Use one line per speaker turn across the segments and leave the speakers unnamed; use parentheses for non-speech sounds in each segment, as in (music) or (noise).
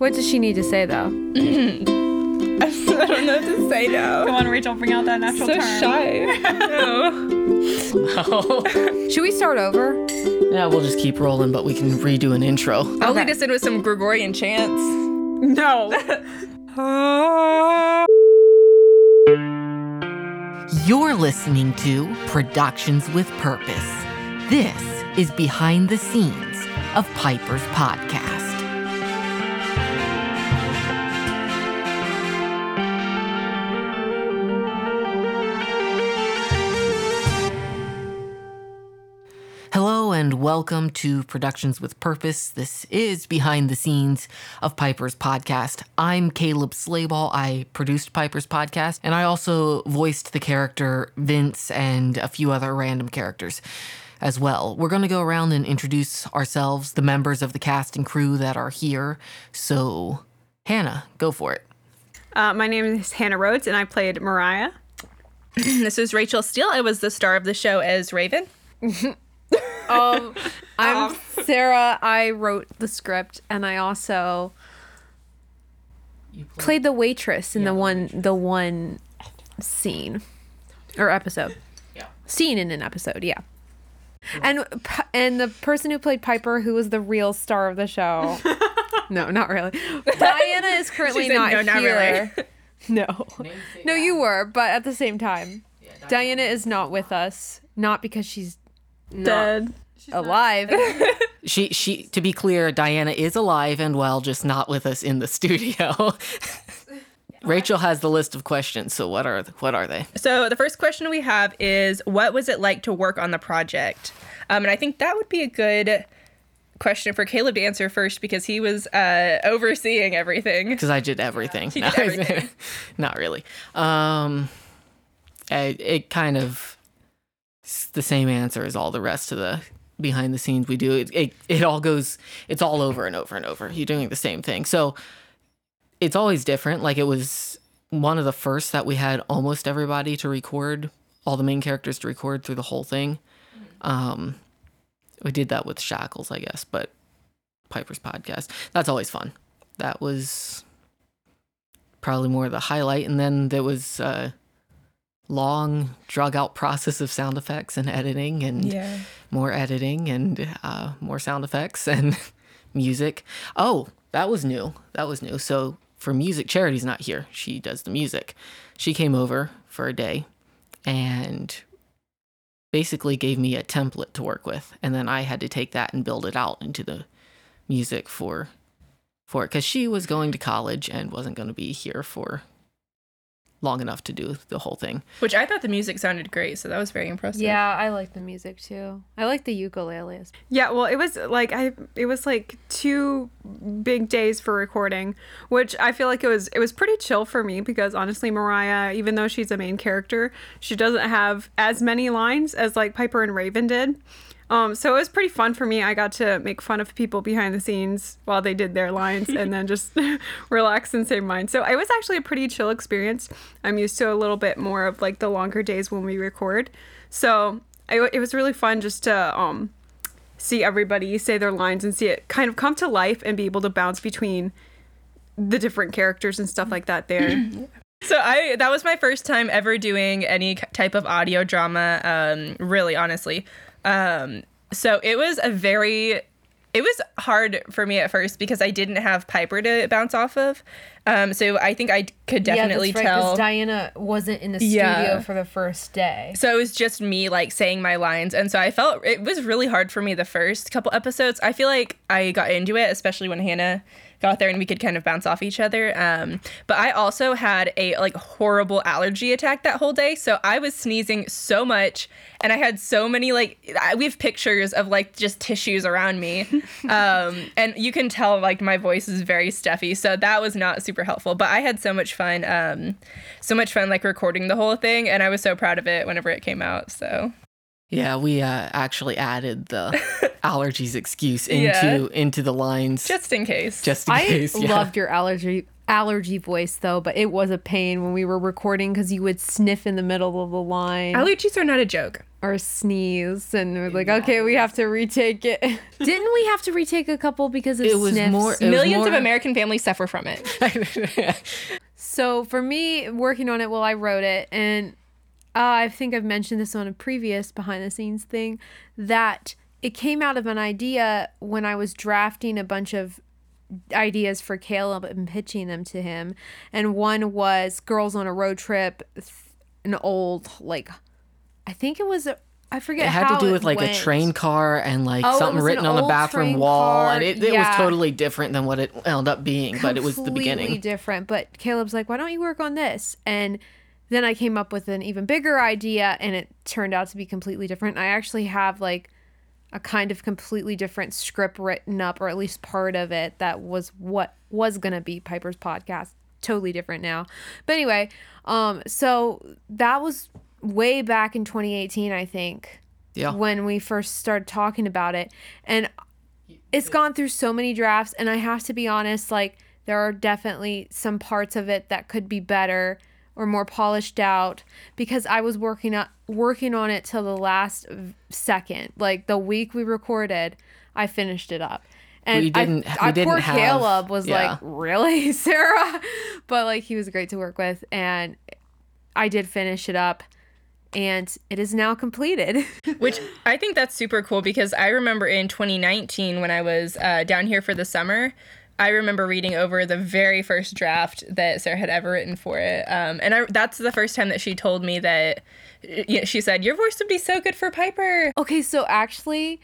What does she need to say though? (laughs)
I don't know what to say now.
Come on, Rachel, bring out that natural
So
turn.
shy. (laughs) (laughs)
Should we start over?
yeah, we'll just keep rolling, but we can redo an intro.
I'll
Okay.
lead us in with some Gregorian chants.
No.
You're listening to Productions with Purpose. This is behind the scenes of Piper's podcast. Welcome to Productions with Purpose. This is behind the scenes of Piper's podcast. I'm Caleb Slayball. I produced Piper's podcast and I also voiced the character Vince and a few other random characters as well. We're going to go around and introduce ourselves, the members of the cast and crew that are here. So, Hannah, go for it.
Uh, my name is Hannah Rhodes, and I played Mariah. (clears throat)
This is Rachel Steele. I was the star of the show as Raven. (laughs)
Um, (laughs) I'm Sarah. I wrote the script, and I also played the waitress in the one the one scene or episode.
Yeah.
Scene in an episode, yeah. And and the person who played Piper, who was the real star of the show. (laughs) no, not really. (laughs) Diana is currently
said,
not
"No, not
here. No. No, you were, but at the same time, Diana is not with us. Not because she's not
Dead.
alive. (laughs)
She she to be clear, Diana is alive and well, just not with us in the studio. (laughs) Rachel has the list of questions, so what are what are they?
So the first question we have is, what was it like to work on the project? Um, and I think that would be a good question for Caleb to answer first because he was uh, overseeing everything.
Because I did everything.
He did (laughs) everything.
not really. Um, I, it kind of it's the same answer as all the rest of the behind the scenes we do. It, it it all goes. It's all over and over and over. You're doing the same thing, so it's always different. Like it was one of the first that we had almost everybody to record, all the main characters to record through the whole thing. Um, we did that with Shackles, I guess, but Piper's podcast. That's always fun. That was probably more the highlight. And then there was a long, drug out process of sound effects and editing, and
Yeah.
more editing and uh, more sound effects and (laughs) music. Oh, that was new. That was new. So for music, Charity's not here. She does the music. She came over for a day and basically gave me a template to work with, and then I had to take that and build it out into the music for for it because she was going to college and wasn't going to be here for long enough to do the whole thing.
Which I thought the music sounded great, so that was very impressive.
Yeah, I like the music too. I like the ukuleles.
Yeah, well, it was like I it was like two big days for recording, which I feel like it was it was pretty chill for me because honestly, Mariah, even though she's a main character, she doesn't have as many lines as like Piper and Raven did. Um, so it was pretty fun for me. I got to make fun of people behind the scenes while they did their lines and then just (laughs) relax and save mine. So it was actually a pretty chill experience. I'm used to a little bit more of like the longer days when we record. So I, it was really fun just to um, see everybody say their lines and see it kind of come to life and be able to bounce between the different characters and stuff like that there. (clears throat)
So I that was my first time ever doing any type of audio drama. Um, really, honestly. Um, so it was a very it was hard for me at first because I didn't have Piper to bounce off of. Um, so I think I could definitely
yeah, right,
tell.
Diana wasn't in the studio
Yeah.
for the first day.
So it was just me like saying my lines. And so I felt it was really hard for me the first couple episodes. I feel like I got into it, especially when Hannah got there and we could kind of bounce off each other. Um, but I also had a like horrible allergy attack that whole day. So I was sneezing so much and I had so many like I- we have pictures of like just tissues around me. (laughs) Um, and you can tell like my voice is very stuffy. So that was not super helpful. But I had so much fun. Um, so much fun like recording the whole thing and I was so proud of it whenever it came out. So
Yeah, we uh, actually added the (laughs) allergies excuse into
Yeah.
into the lines just,
just in case.
in
I
case. yeah.
loved your allergy allergy voice though, but it was a pain when we were recording because you would sniff in the middle of the line.
allergies are not a joke.
Or sneeze, and we're like, okay, we have to retake it. (laughs) Didn't we have to retake a couple because of
It was
sniffs?
more- it was
Millions of American families suffer from it. (laughs)
So for me, working on it while I wrote it, and uh, I think I've mentioned this on a previous behind the scenes thing, that it came out of an idea when I was drafting a bunch of ideas for Caleb and pitching them to him. And one was girls on a road trip, an old like, I think it was a, I forget.
It had to do with like
went.
a train car and like
Oh,
something written on the bathroom wall,
car.
and it, it
Yeah.
was totally different than what it ended up being. But it was the
completely
beginning.
different. But Caleb's like, why don't you work on this? And then I came up with an even bigger idea, and it turned out to be completely different. I actually have like a kind of completely different script written up, or at least part of it that was what was gonna be Piper's podcast. Totally different now. But anyway, um, so that was way back in 2018, I think
Yeah.
when we first started talking about it. And it's gone through so many drafts and i have to be honest like there are definitely some parts of it that could be better or more polished out because i was working on working on it till the last second. Like the week we recorded i finished it up. And
We didn't-
I,
we
I,
didn't
poor
have-
caleb was
yeah.
like really (laughs) sarah? But like he was great to work with and i did finish it up and it is now completed (laughs)
Which I think that's super cool because I remember in 2019 when I was uh, down here for the summer, I remember reading over the very first draft that Sarah had ever written for it. Um, and I, that's the first time that she told me that y- she said, Your voice would be so good for Piper.
Okay, so actually,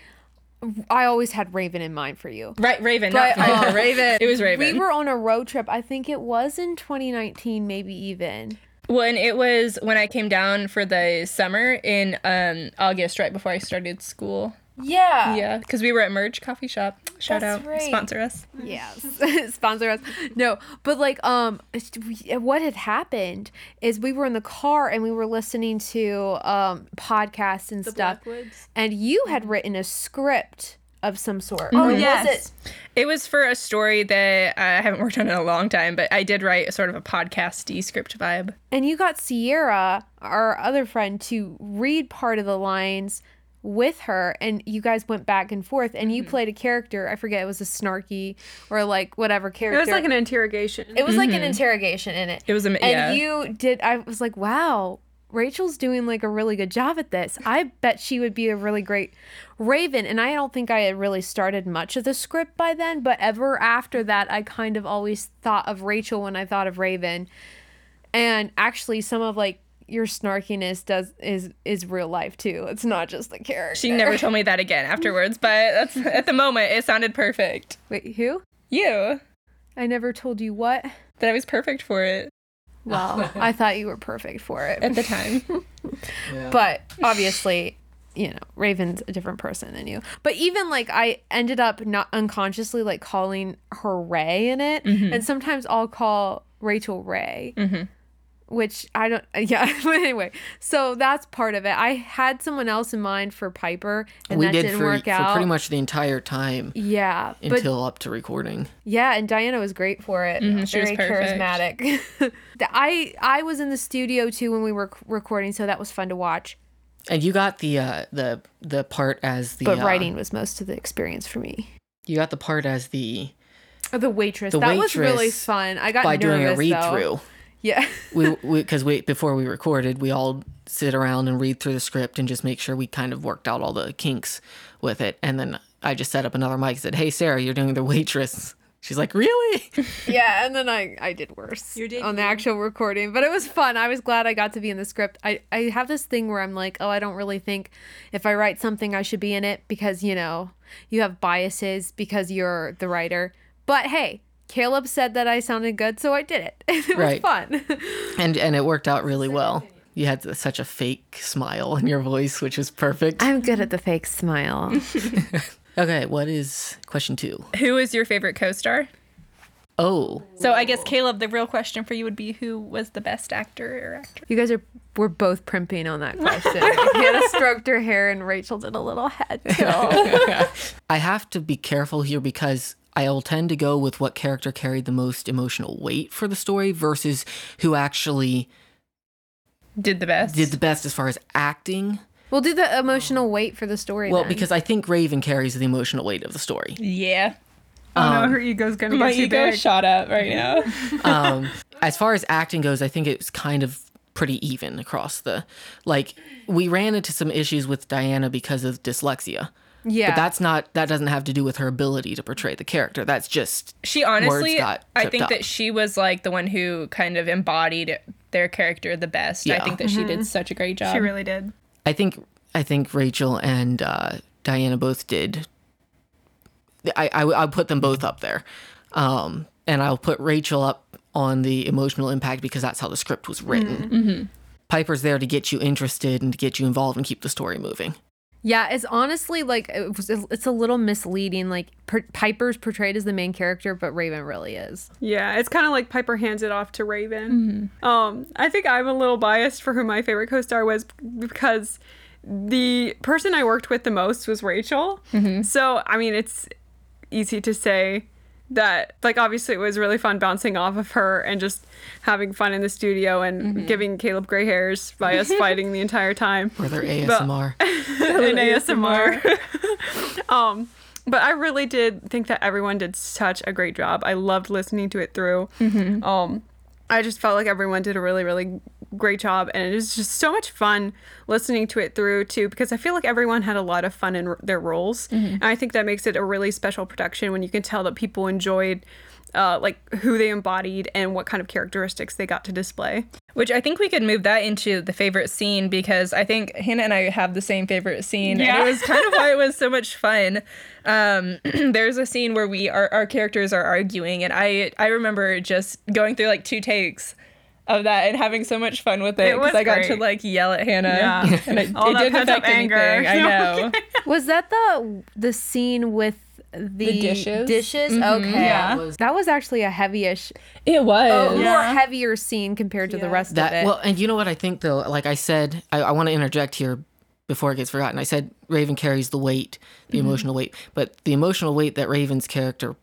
I always had Raven in mind for you.
Right, Raven,
But,
not Piper.
uh,
Raven. (laughs) It was Raven.
We were on a road trip. I think it was in 2019, maybe even.
When it was when I came down for the summer in um, August, right before I started school.
Yeah.
Yeah, because we were at Merge Coffee Shop. Shout
That's
out,
right.
sponsor us.
Yes. (laughs) Sponsor us. No, but like, um, what had happened is we were in the car and we were listening to um podcasts and stuff, Blackwoods. and you had written a script of some sort. Oh
yes.
It was for a story that uh, I haven't worked on in a long time, but I did write a sort of a podcasty script vibe.
and you got Sierra, our other friend, to read part of the lines with her, and you guys went back and forth, and you mm-hmm. played a character. I forget it was a snarky or like whatever character It
was like an interrogation.
It was like an mm-hmm. interrogation in it.
It was a-
and
yeah.
you did. I was like, wow. Rachel's doing like a really good job at this. I bet she would be a really great Raven. And I don't think I had really started much of the script by then, but ever after that, I kind of always thought of Rachel when I thought of Raven. And actually, some of like your snarkiness does is is real life too. It's not just the character.
She never told me that again afterwards, but that's at the moment it sounded perfect.
Wait, who?
You.
I never told you what.
That I was perfect for it
Well, (laughs) I thought you were perfect for it.
at the time. (laughs)
But obviously, you know, Raven's a different person than you. But even like I ended up not unconsciously like calling her Ray in it, mm-hmm. and sometimes I'll call Rachel Ray. Mm-hmm. Which I don't, (laughs) yeah. But anyway, so that's part of it. I had someone else in mind for Piper, and
we
that
did
didn't
for,
work
for
out.
pretty much the entire time
yeah, but
until up to recording.
yeah, and Diana was great for it.
Mm-hmm, she was
Very
perfect.
charismatic. (laughs) I I was in the studio too when we were recording, so that was fun to watch.
And you got the uh, the the part as the
But
uh,
writing was most of the experience for me.
You got the part as the
Oh, the waitress.
The
that was really fun. I got
by doing a read through.
Yeah. (laughs)
we because we, before we recorded, we all sit around and read through the script and just make sure we kind of worked out all the kinks with it. And then I just set up another mic and said, "Hey, Sarah, you're doing the waitress." She's like, "Really?" (laughs)
yeah, and then I I did worse
You did
on the actual recording, but it was fun. I was glad I got to be in the script. I I have this thing where I'm like, "Oh, I don't really think if I write something I should be in it because, you know, you have biases because you're the writer." But hey, Caleb said that I sounded good, so I did it. (laughs) it was
Right.
fun. (laughs)
and and it worked out really well. You had such a fake smile in your voice, which was perfect.
I'm good at the fake smile. (laughs)
Okay, what is question two?
who is your favorite co-star?
Oh,
So I guess Caleb, the real question for you would be who was the best actor or actor?
You guys are we're both primping on that question. Hannah stroked her hair and Rachel did a little head tilt.
I have to be careful here because I will tend to go with what character carried the most emotional weight for the story versus who actually
Did the best.
did the best as far as acting.
We'll do the emotional weight for the story.
Well,
then.
because I think Raven carries the emotional weight of the story.
Yeah.
Oh no, her ego's gonna
My
get too
ego
big.
shot up right now. (laughs)
um, as far as acting goes, I think it's kind of pretty even across the. Like, we ran into some issues with Diana because of dyslexia.
Yeah,
But that's not. That doesn't have to do with her ability to portray the character. That's just.
She honestly,
got
I think
up.
that she was like the one who kind of embodied their character the best.
Yeah.
I think that she did such a great job.
She really did.
I think. I think Rachel and uh, Diana both did. I, I I'll put them both up there, um, and I'll put Rachel up on the emotional impact because that's how the script was written. Piper's there to get you interested and to get you involved and keep the story moving.
Yeah. It's honestly like it was, it's a little misleading. Like per, Piper's portrayed as the main character, but Raven really is.
Yeah, it's kind of like Piper hands it off to Raven. Um, I think I'm a little biased for who my favorite co-star was because the person I worked with the most was Rachel. So I mean, it's easy to say that like obviously it was really fun bouncing off of her and just having fun in the studio and giving Caleb gray hairs by us (laughs) fighting the entire time
Or their ASMR.
in ASMR. um, but I really did think that everyone did such a great job. I loved listening to it through. Um, I just felt like everyone did a really, really great job, and it was just so much fun listening to it through too. Because I feel like everyone had a lot of fun in r- their roles, and I think that makes it a really special production when you can tell that people enjoyed. Uh, like who they embodied and what kind of characteristics they got to display.
Which I think we could move that into the favorite scene because I think Hannah and I have the same favorite scene.
Yeah.
And it was kind of why it was so much fun. Um, (clears throat) there's a scene where we our, our characters are arguing and I I remember just going through like two takes of that and having so much fun with it
It
because I got to like yell at Hannah.
Yeah. (laughs)
And it,
All
it
that
didn't affect
anger.
anything. I (laughs) know.
Was that the the scene with the,
dishes?
Dishes. Mm-hmm. Okay.
Yeah.
That was actually a heavyish,
It was.
more
Yeah.
heavier scene compared to the rest
That
of it.
well, and you know what I think though. Like I said, I, I want to interject here before it gets forgotten. I said Raven carries the weight, the mm-hmm. emotional weight, but the emotional weight that Raven's character,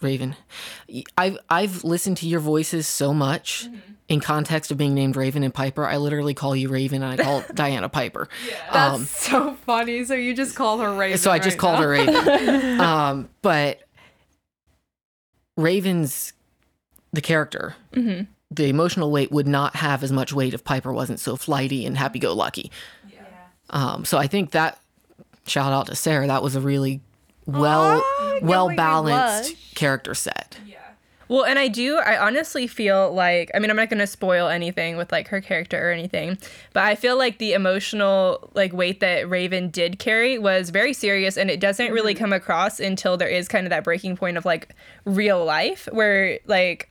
Raven, I've I've listened to your voices so much mm-hmm. In context of being named Raven and Piper. I literally call you Raven and I call (laughs) Diana Piper.
That's
Um,
so funny. So you just call her Raven.
so I just
right
called
now.
her Raven. (laughs) um, but Raven's the character. The emotional weight would not have as much weight if Piper wasn't so flighty and happy-go-lucky. Yeah. Um, so I think that shout out to Sarah. That was a really well well
don't make me
balanced character set.
Well, and I do, I honestly feel like, I mean, I'm not going to spoil anything with like her character or anything, but I feel like the emotional like weight that Raven did carry was very serious and it doesn't really come across until there is kind of that breaking point of like real life where like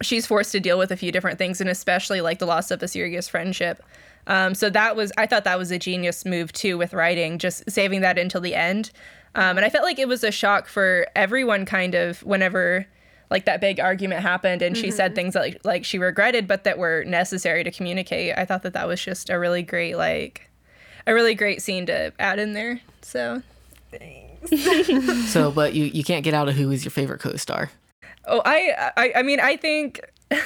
she's forced to deal with a few different things and especially like the loss of a serious friendship. Um, so that was, I thought that was a genius move too with writing, just saving that until the end. Um, and I felt like it was a shock for everyone kind of whenever like that big argument happened and she said things that like, like she regretted but that were necessary to communicate. I thought that that was just a really great like a really great scene to add in there. So thanks (laughs)
So, but you you can't get out of who is your favorite co-star.
Oh, I, I, I mean, I think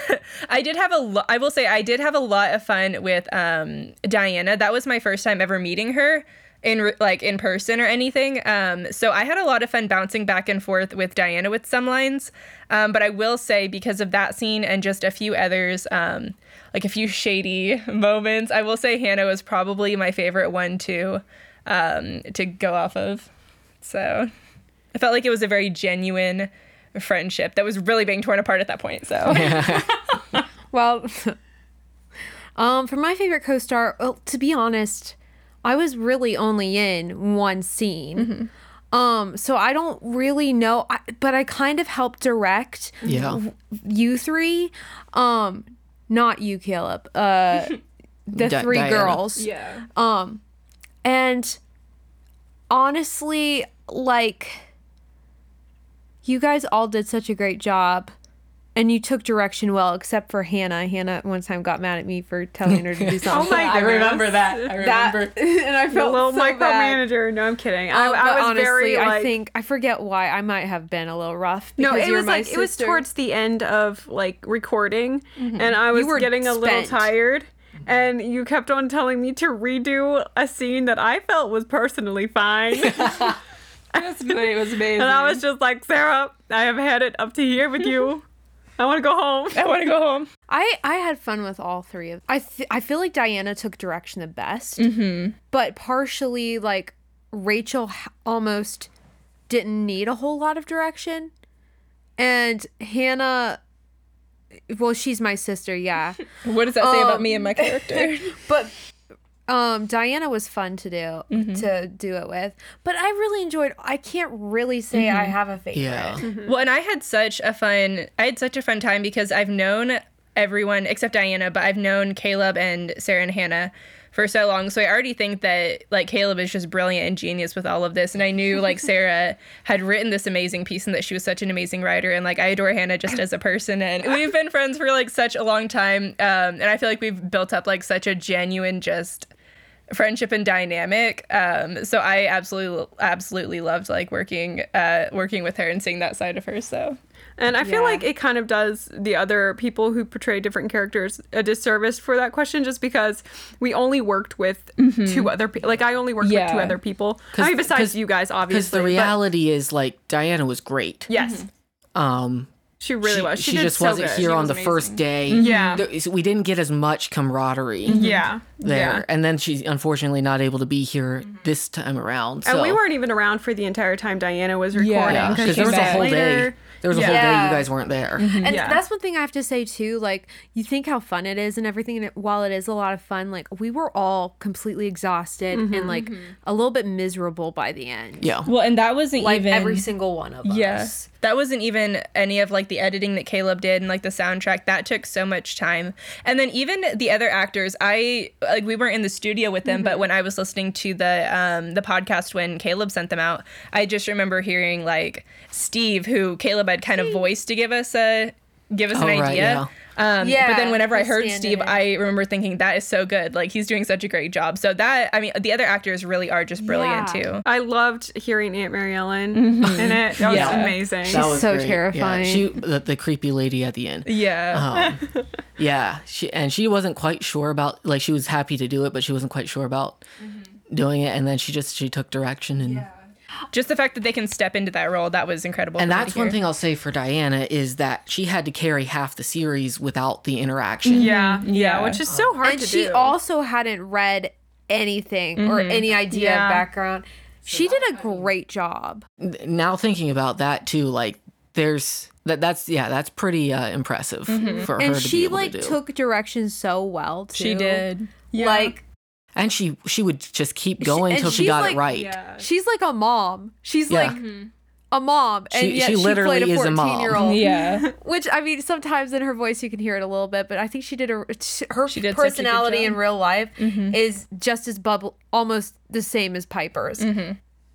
(laughs) I did have a lot. I will say I did have a lot of fun with um, Diana. That was my first time ever meeting her in like in person or anything. Um, so I had a lot of fun bouncing back and forth with Diana with some lines. Um, but I will say because of that scene and just a few others, um, like a few shady (laughs) moments, I will say Hannah was probably my favorite one to um, to go off of. So I felt like it was a very genuine friendship that was really being torn apart at that point. So (laughs)
Well, (laughs) um, for my favorite co-star, well, to be honest, I was really only in one scene. Um, so I don't really know, I, but I kind of helped direct
Yeah.
you three. Um, not you, Caleb. Uh, (laughs) the
Di-
three
Diana.
girls.
yeah,
Um, and honestly, like, you guys all did such a great job. And you took direction well, except for Hannah. Hannah one time got mad at me for telling her to do (laughs) something.
Oh my
I remember that. I
that,
remember. (laughs)
and I felt a
little
so bad.
micromanager. No, I'm kidding. I,
Um,
I was
honestly,
very like.
I think I forget why I might have been a little rough.
no, it
you're
was
my
like it was towards the end of like recording, and I was
were
getting a little tired. and you kept on telling me to redo a scene that I felt was personally fine. (laughs)
That's great. It was amazing.
and I was just like, Sarah, I have had it up to here with you. I want to go home.
I want to go home.
I I had fun with all three of. I th- I feel like Diana took direction the best, mm-hmm. but partially like Rachel h- almost didn't need a whole lot of direction, and Hannah. Well, she's my sister, yeah, (laughs)
What does that say about
Um,
me and my character? (laughs)
but um Diana was fun to do
Mm-hmm.
to do it with. But I really enjoyed. I can't really say I have a favorite.
Yeah.
Well, and I had such a fun I had such a fun time because I've known everyone except Diana, but I've known Caleb and Sarah and Hannah for so long. So I already think that like Caleb is just brilliant and genius with all of this. And I knew like (laughs) Sarah had written this amazing piece and that she was such an amazing writer. And like I adore Hannah just as a person. And we've been friends for like such a long time. Um, and I feel like we've built up like such a genuine just friendship and dynamic. Um, so I absolutely absolutely loved like working uh working with her and seeing that side of her. So
And I feel
Yeah.
like it kind of does the other people who portray different characters a disservice for that question just because we only worked with two other people. Like, I only worked with two other people. I mean, besides
'cause-
you guys, obviously.
Because
obviously.
the
but-
reality is, like, Diana was great.
yes.
Um,
She really
she,
was. She,
she just
so
wasn't
good.
here
She
on
was
the first day. Mm-hmm.
Yeah.
There- so we didn't get as much camaraderie mm-hmm.
Yeah.
there,
Yeah.
and then she's unfortunately not able to be here this time around. So.
And we weren't even around for the entire time Diana was recording.
Yeah,
because
because there was a whole
later.
day. There was a whole day you guys weren't there. Mm-hmm.
And
Yeah.
that's one thing I have to say too. Like, you think how fun it is and everything. And it, while it is a lot of fun, like we were all completely exhausted and like a little bit miserable by the end.
Yeah.
well, and that wasn't
like
even
every single one of
Yeah.
us.
That wasn't even any of like the editing that Caleb did and like the soundtrack. That took so much time. And then even the other actors, I like we weren't in the studio with them, but when I was listening to the um the podcast when Caleb sent them out, I just remember hearing like Steve, who Caleb had kind of voiced to give us a give us
Oh,
an
right,
idea. Um,
Yeah,
but then whenever I heard Steve,
stand-in.
I remember thinking that is so good. Like he's doing such a great job. So that I mean, the other actors really are just brilliant
Yeah.
too.
I loved hearing Aunt Mary Ellen in it. That was
Yeah.
amazing.
That was
so
great. Yeah,
terrifying.
she, the, the creepy lady at the end.
Yeah.
Um, yeah, she and she wasn't quite sure about like she was happy to do it, but she wasn't quite sure about doing it. And then she just she took direction and
just the fact that they can step into that role that was incredible
and
for me to
that's one thing I'll say for Diana is that she had to carry half the series without the interaction.
yeah, yeah,
Yeah.
which is so hard
And
to
she
do.
also hadn't read anything or any idea
Yeah.
of background. She did a great job.
Now thinking about that too, like there's that that's yeah that's pretty uh, impressive for her
Mm-hmm. And
to be
she
able
like
to do.
took direction so well too.
She did.
Like
and she she would just keep going until she
she's
got
like-
it right.
yeah.
she's like a mom. She's
Yeah.
like a mom, and
She-
yet
she
she,
literally
played a
is a mom.
fourteen-year-old.
Yeah. (laughs)
Which I mean, sometimes in her voice you can hear it a little bit, but I think she did a her
She did such a
personality in real life mm-hmm. is just as bubble, almost the same as Piper's, mm-hmm.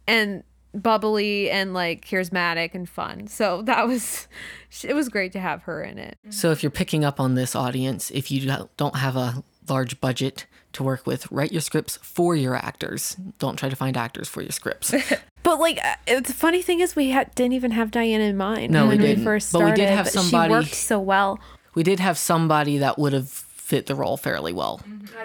and bubbly and like charismatic and fun. So that was, (laughs) it was great to have her in it.
So if you're picking up on this audience, if you don't- don't have a large budget to work with, write your scripts for your actors. Don't try to find actors for your scripts. (laughs)
But like, uh, it's the funny thing is we had, didn't even have Diana in mind
No,
when we
didn't.
first
But we did have somebody-
She worked so well.
we did have somebody that would have fit the role fairly well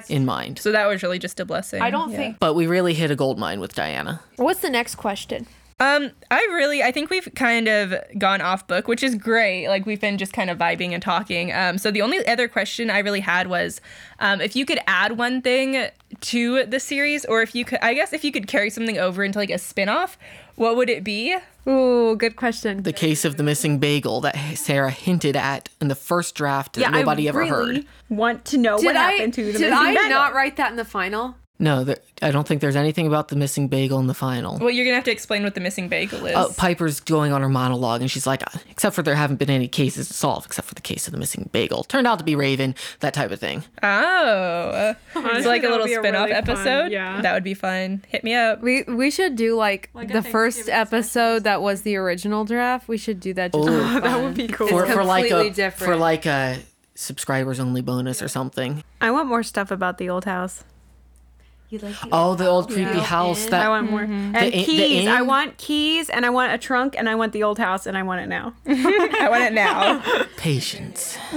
in mind.
So that was really just a blessing.
I don't
Yeah.
think.
But we really hit a gold mine with Diana.
What's the next question?
Um, I really, I think we've kind of gone off book, which is great. Like we've been just kind of vibing and talking. Um, so the only other question I really had was, um, if you could add one thing to the series, or if you could, I guess if you could carry something over into like a spin-off, what would it be?
Ooh, good question.
The case of the missing bagel that Sarah hinted at in the first draft that
Yeah,
nobody
I
ever
really
heard.
Want to know
did
what
I
happened to the
did
missing
I
bagel.
not write that in the final?
No, there, I don't think there's anything about the missing bagel in the final.
Well, you're gonna have to explain what the missing bagel is.
Uh, Piper's going on her monologue, and she's like, except for there haven't been any cases solved, except for the case of the missing bagel. Turned out to be Raven, that type of thing.
oh, (laughs) it's like a little
be
spin-off
really fun-
episode.
yeah.
that would be fun. Hit me up.
We we should do like,
Like
the first episode that was the original draft. We should do that. Just for
Ooh. (laughs)
that would be cool.
For, for like a
different.
for like a subscribers only bonus or something.
I want more stuff about the old house.
You like the
Oh, the old creepy
Yeah.
house
And-
I
that
want more. And
The i- the
keys. I want keys and I want a trunk and I want the old house and I want it now. (laughs)
I want it now. (laughs)
patience. (laughs)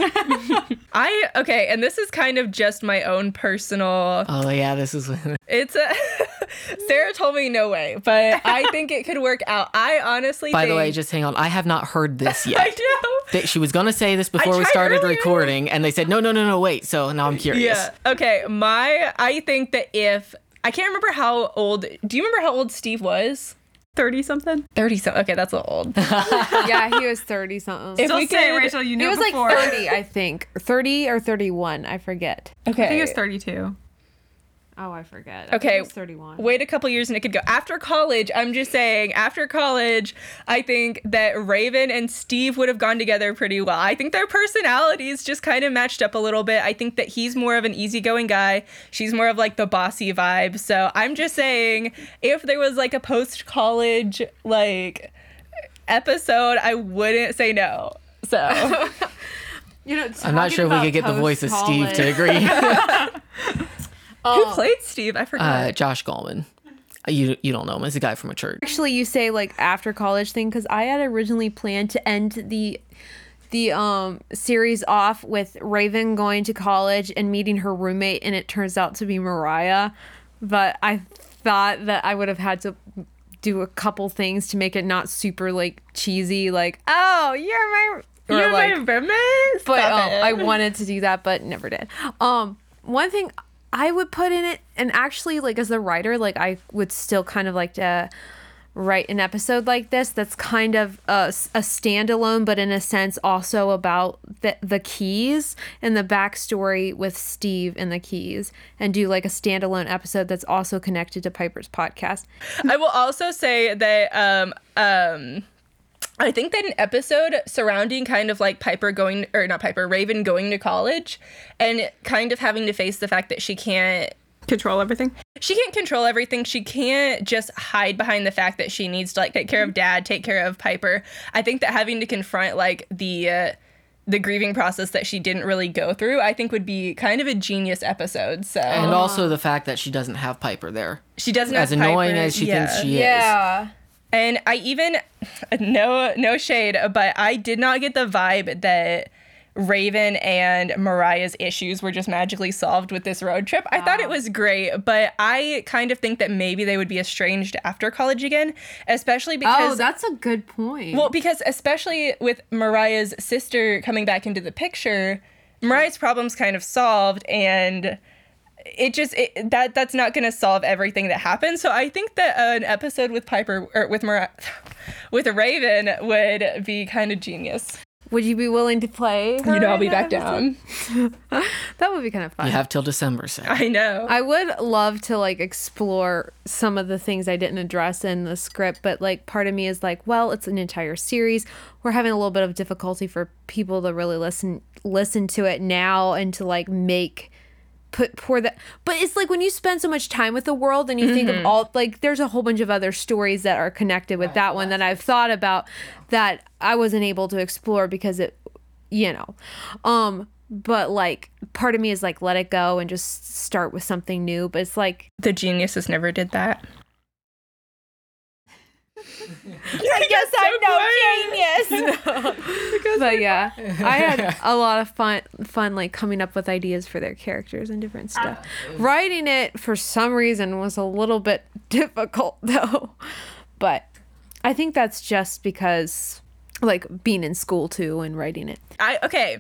I okay, and this is kind of just my own personal.
Oh yeah, this is
It's a (laughs) Sarah told me no way, but I (laughs) think it could work out. I honestly.
By the way, just hang on. I have not heard this yet. (laughs)
I
yet.
know.
That she was gonna say this before we started
earlier.
recording, and they said no, no, no, no, wait. So now I'm curious.
Yeah. Okay. My. I think that if I can't remember how old. Do you remember how old Steve was?
30 something?
Thirty something. Okay, that's a little old.
yeah, he was 30 something.
If
Still
we
say,
could-
Rachel, you
He
knew
was like 30, I think. 30 or 31, I forget.
Okay.
I think it was 32.
Oh, I forget. I
Okay.
it was 31.
Wait a couple years and it could go. After college, I'm just saying, after college, I think that Raven and Steve would have gone together pretty well. I think their personalities just kind of matched up a little bit. I think that he's more of an easygoing guy. She's more of like the bossy vibe. So I'm just saying, if there was like a post college like episode, I wouldn't say no. So (laughs)
You know,
I'm not sure if we could get the voice of Steve to agree. (laughs) (laughs)
who played Steve? I forgot.
uh, Josh Gallman. Uh, You you don't know him. He's a guy from a church.
Actually, you say like after college thing because I had originally planned to end the the um series off with Raven going to college and meeting her roommate, and it turns out to be Mariah. But I thought that I would have had to do a couple things to make it not super like cheesy, like oh you're my
You're
like,
my roommate?
but um. I (laughs) wanted to do that, but never did. Um, one thing I would put in it, and actually, like as a writer, like I would still kind of like to write an episode like this that's kind of a, a standalone, but in a sense also about the the keys and the backstory with Steve and the keys, and do like a standalone episode that's also connected to Piper's podcast.
I will also say that um um I think that an episode surrounding kind of like Piper going or not Piper, Raven going to college and kind of having to face the fact that she can't
Control everything.
she can't control everything. She can't just hide behind the fact that she needs to like take care of dad, take care of Piper. I think that having to confront like the uh, the grieving process that she didn't really go through, I think would be kind of a genius episode. So
And also the fact that she doesn't have Piper there.
she doesn't
As
have
annoying
Piper.
as annoying as she
Yeah.
thinks she is.
And I even no no shade, but I did not get the vibe that Raven and Mariah's issues were just magically solved with this road trip. I thought it was great, but I kind of think that maybe they would be estranged after college again, especially oh, because
Oh, that's a good point.
well, because especially with Mariah's sister coming back into the picture, Mariah's problems kind of solved and it just it, that that's not going to solve everything that happened. So I think that an episode with Piper or with Mariah (laughs) with a Raven would be kind of genius.
would you be willing to play? her
You know, I'll be back down. (laughs)
That would be kind of fun.
You have till December, so.
I know.
I would love to like explore some of the things I didn't address in the script, but like part of me is like, well, it's an entire series. We're having a little bit of difficulty for people to really listen listen to it now and to like make put pour that but it's like when you spend so much time with the world and you think of all like there's a whole bunch of other stories that are connected with that one that I've thought about that I wasn't able to explore because it you know um but like part of me is like let it go and just start with something new but it's like
the geniuses never did that. (laughs)
i guess i'm no (laughs) genius. But yeah i had (laughs) a lot of fun fun like coming up with ideas for their characters and different stuff. Writing it for some reason was a little bit difficult though. But i think that's just because like being in school too and writing it.
I okay.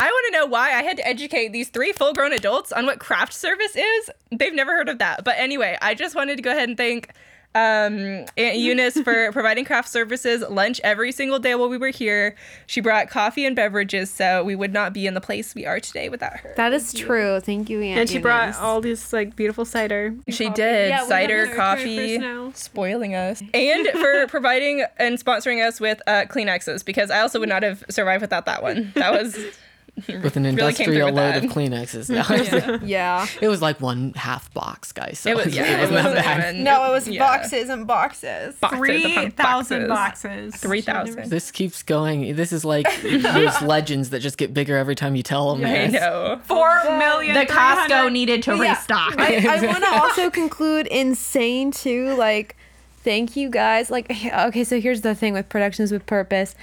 I want to know why I had to educate these three full grown adults on what craft service is. They've never heard of that. But anyway, I just wanted to go ahead and thank um, Aunt (laughs) Eunice for providing craft services lunch every single day while we were here. She brought coffee and beverages, so we would not be in the place we are today without her.
that is true thank you Aunt
And she brought
Eunice.
all these like beautiful cider.
She did
Yeah,
cider, coffee, spoiling us, (laughs) and for providing and sponsoring us with uh, Kleenexes because I also would not have survived without that one. That was (laughs)
with an
came
industrial
with
load of Kleenexes. (laughs) No,
Yeah.
it was like one half box, guys. So
It was yeah,
it wasn't that bad.
even-
No, it was
yeah.
boxes and boxes.
Boxes
Three
upon
thousand
boxes.
boxes.
Three thousand.
This keeps going. This is like (laughs) those legends that just get bigger every time you tell them.
I know.
Four million.
The Costco needed to
Yeah.
restock.
I, I (laughs) want to also conclude insane too. Like, thank you guys. Like, okay, so here's the thing with productions with purpose.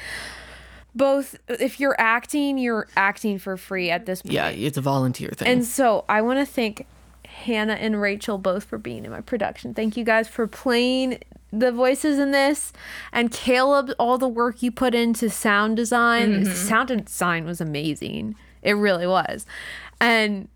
Both, if you're acting, you're acting for free at this point.
Yeah, it's a volunteer thing.
And so I want to thank Hannah and Rachel both for being in my production. Thank you guys for playing the voices in this, and Caleb, all the work you put into sound design. Mm-hmm. Sound design was amazing. It really was, and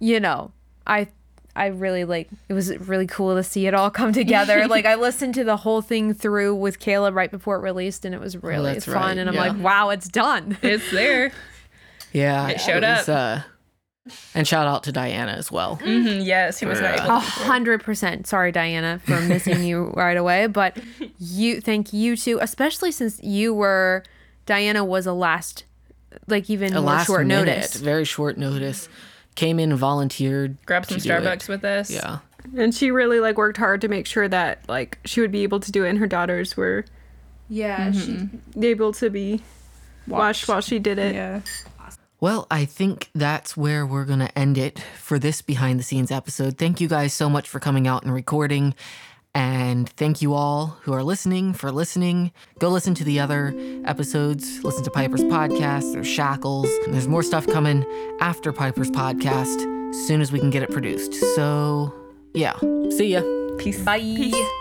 you know, I. I really like it was really cool to see it all come together. (laughs) like I listened to the whole thing through with Caleb right before it released and it was really
that's
fun
right,
and I'm
yeah.
like, wow, it's done. (laughs)
It's there.
yeah,
It showed
was,
up.
Uh, and shout out to Diana as well.
Mhm, yes, he was
For,
not
uh,
able
A hundred percent. Sorry, Diana, for (laughs) missing you right away. But you, thank you too, especially since you were, Diana was a last, like even
A
more
last
short
minute,
notice.
very short notice. Came in, volunteered,
grabbed some
to do it.
Starbucks with us.
Yeah,
And she really like worked hard to make sure that like she would be able to do it, and her daughters were
Yeah, mhm.
she able to be watched while she did it.
Yeah.
Well, I think that's where we're going to end it for this behind the scenes episode. Thank you guys so much for coming out and recording. And thank you all who are listening for listening. Go listen to the other episodes. Listen to Piper's podcast. There's Shackles. And there's more stuff coming after Piper's podcast as soon as we can get it produced. So, yeah.
see ya.
Peace.
Bye.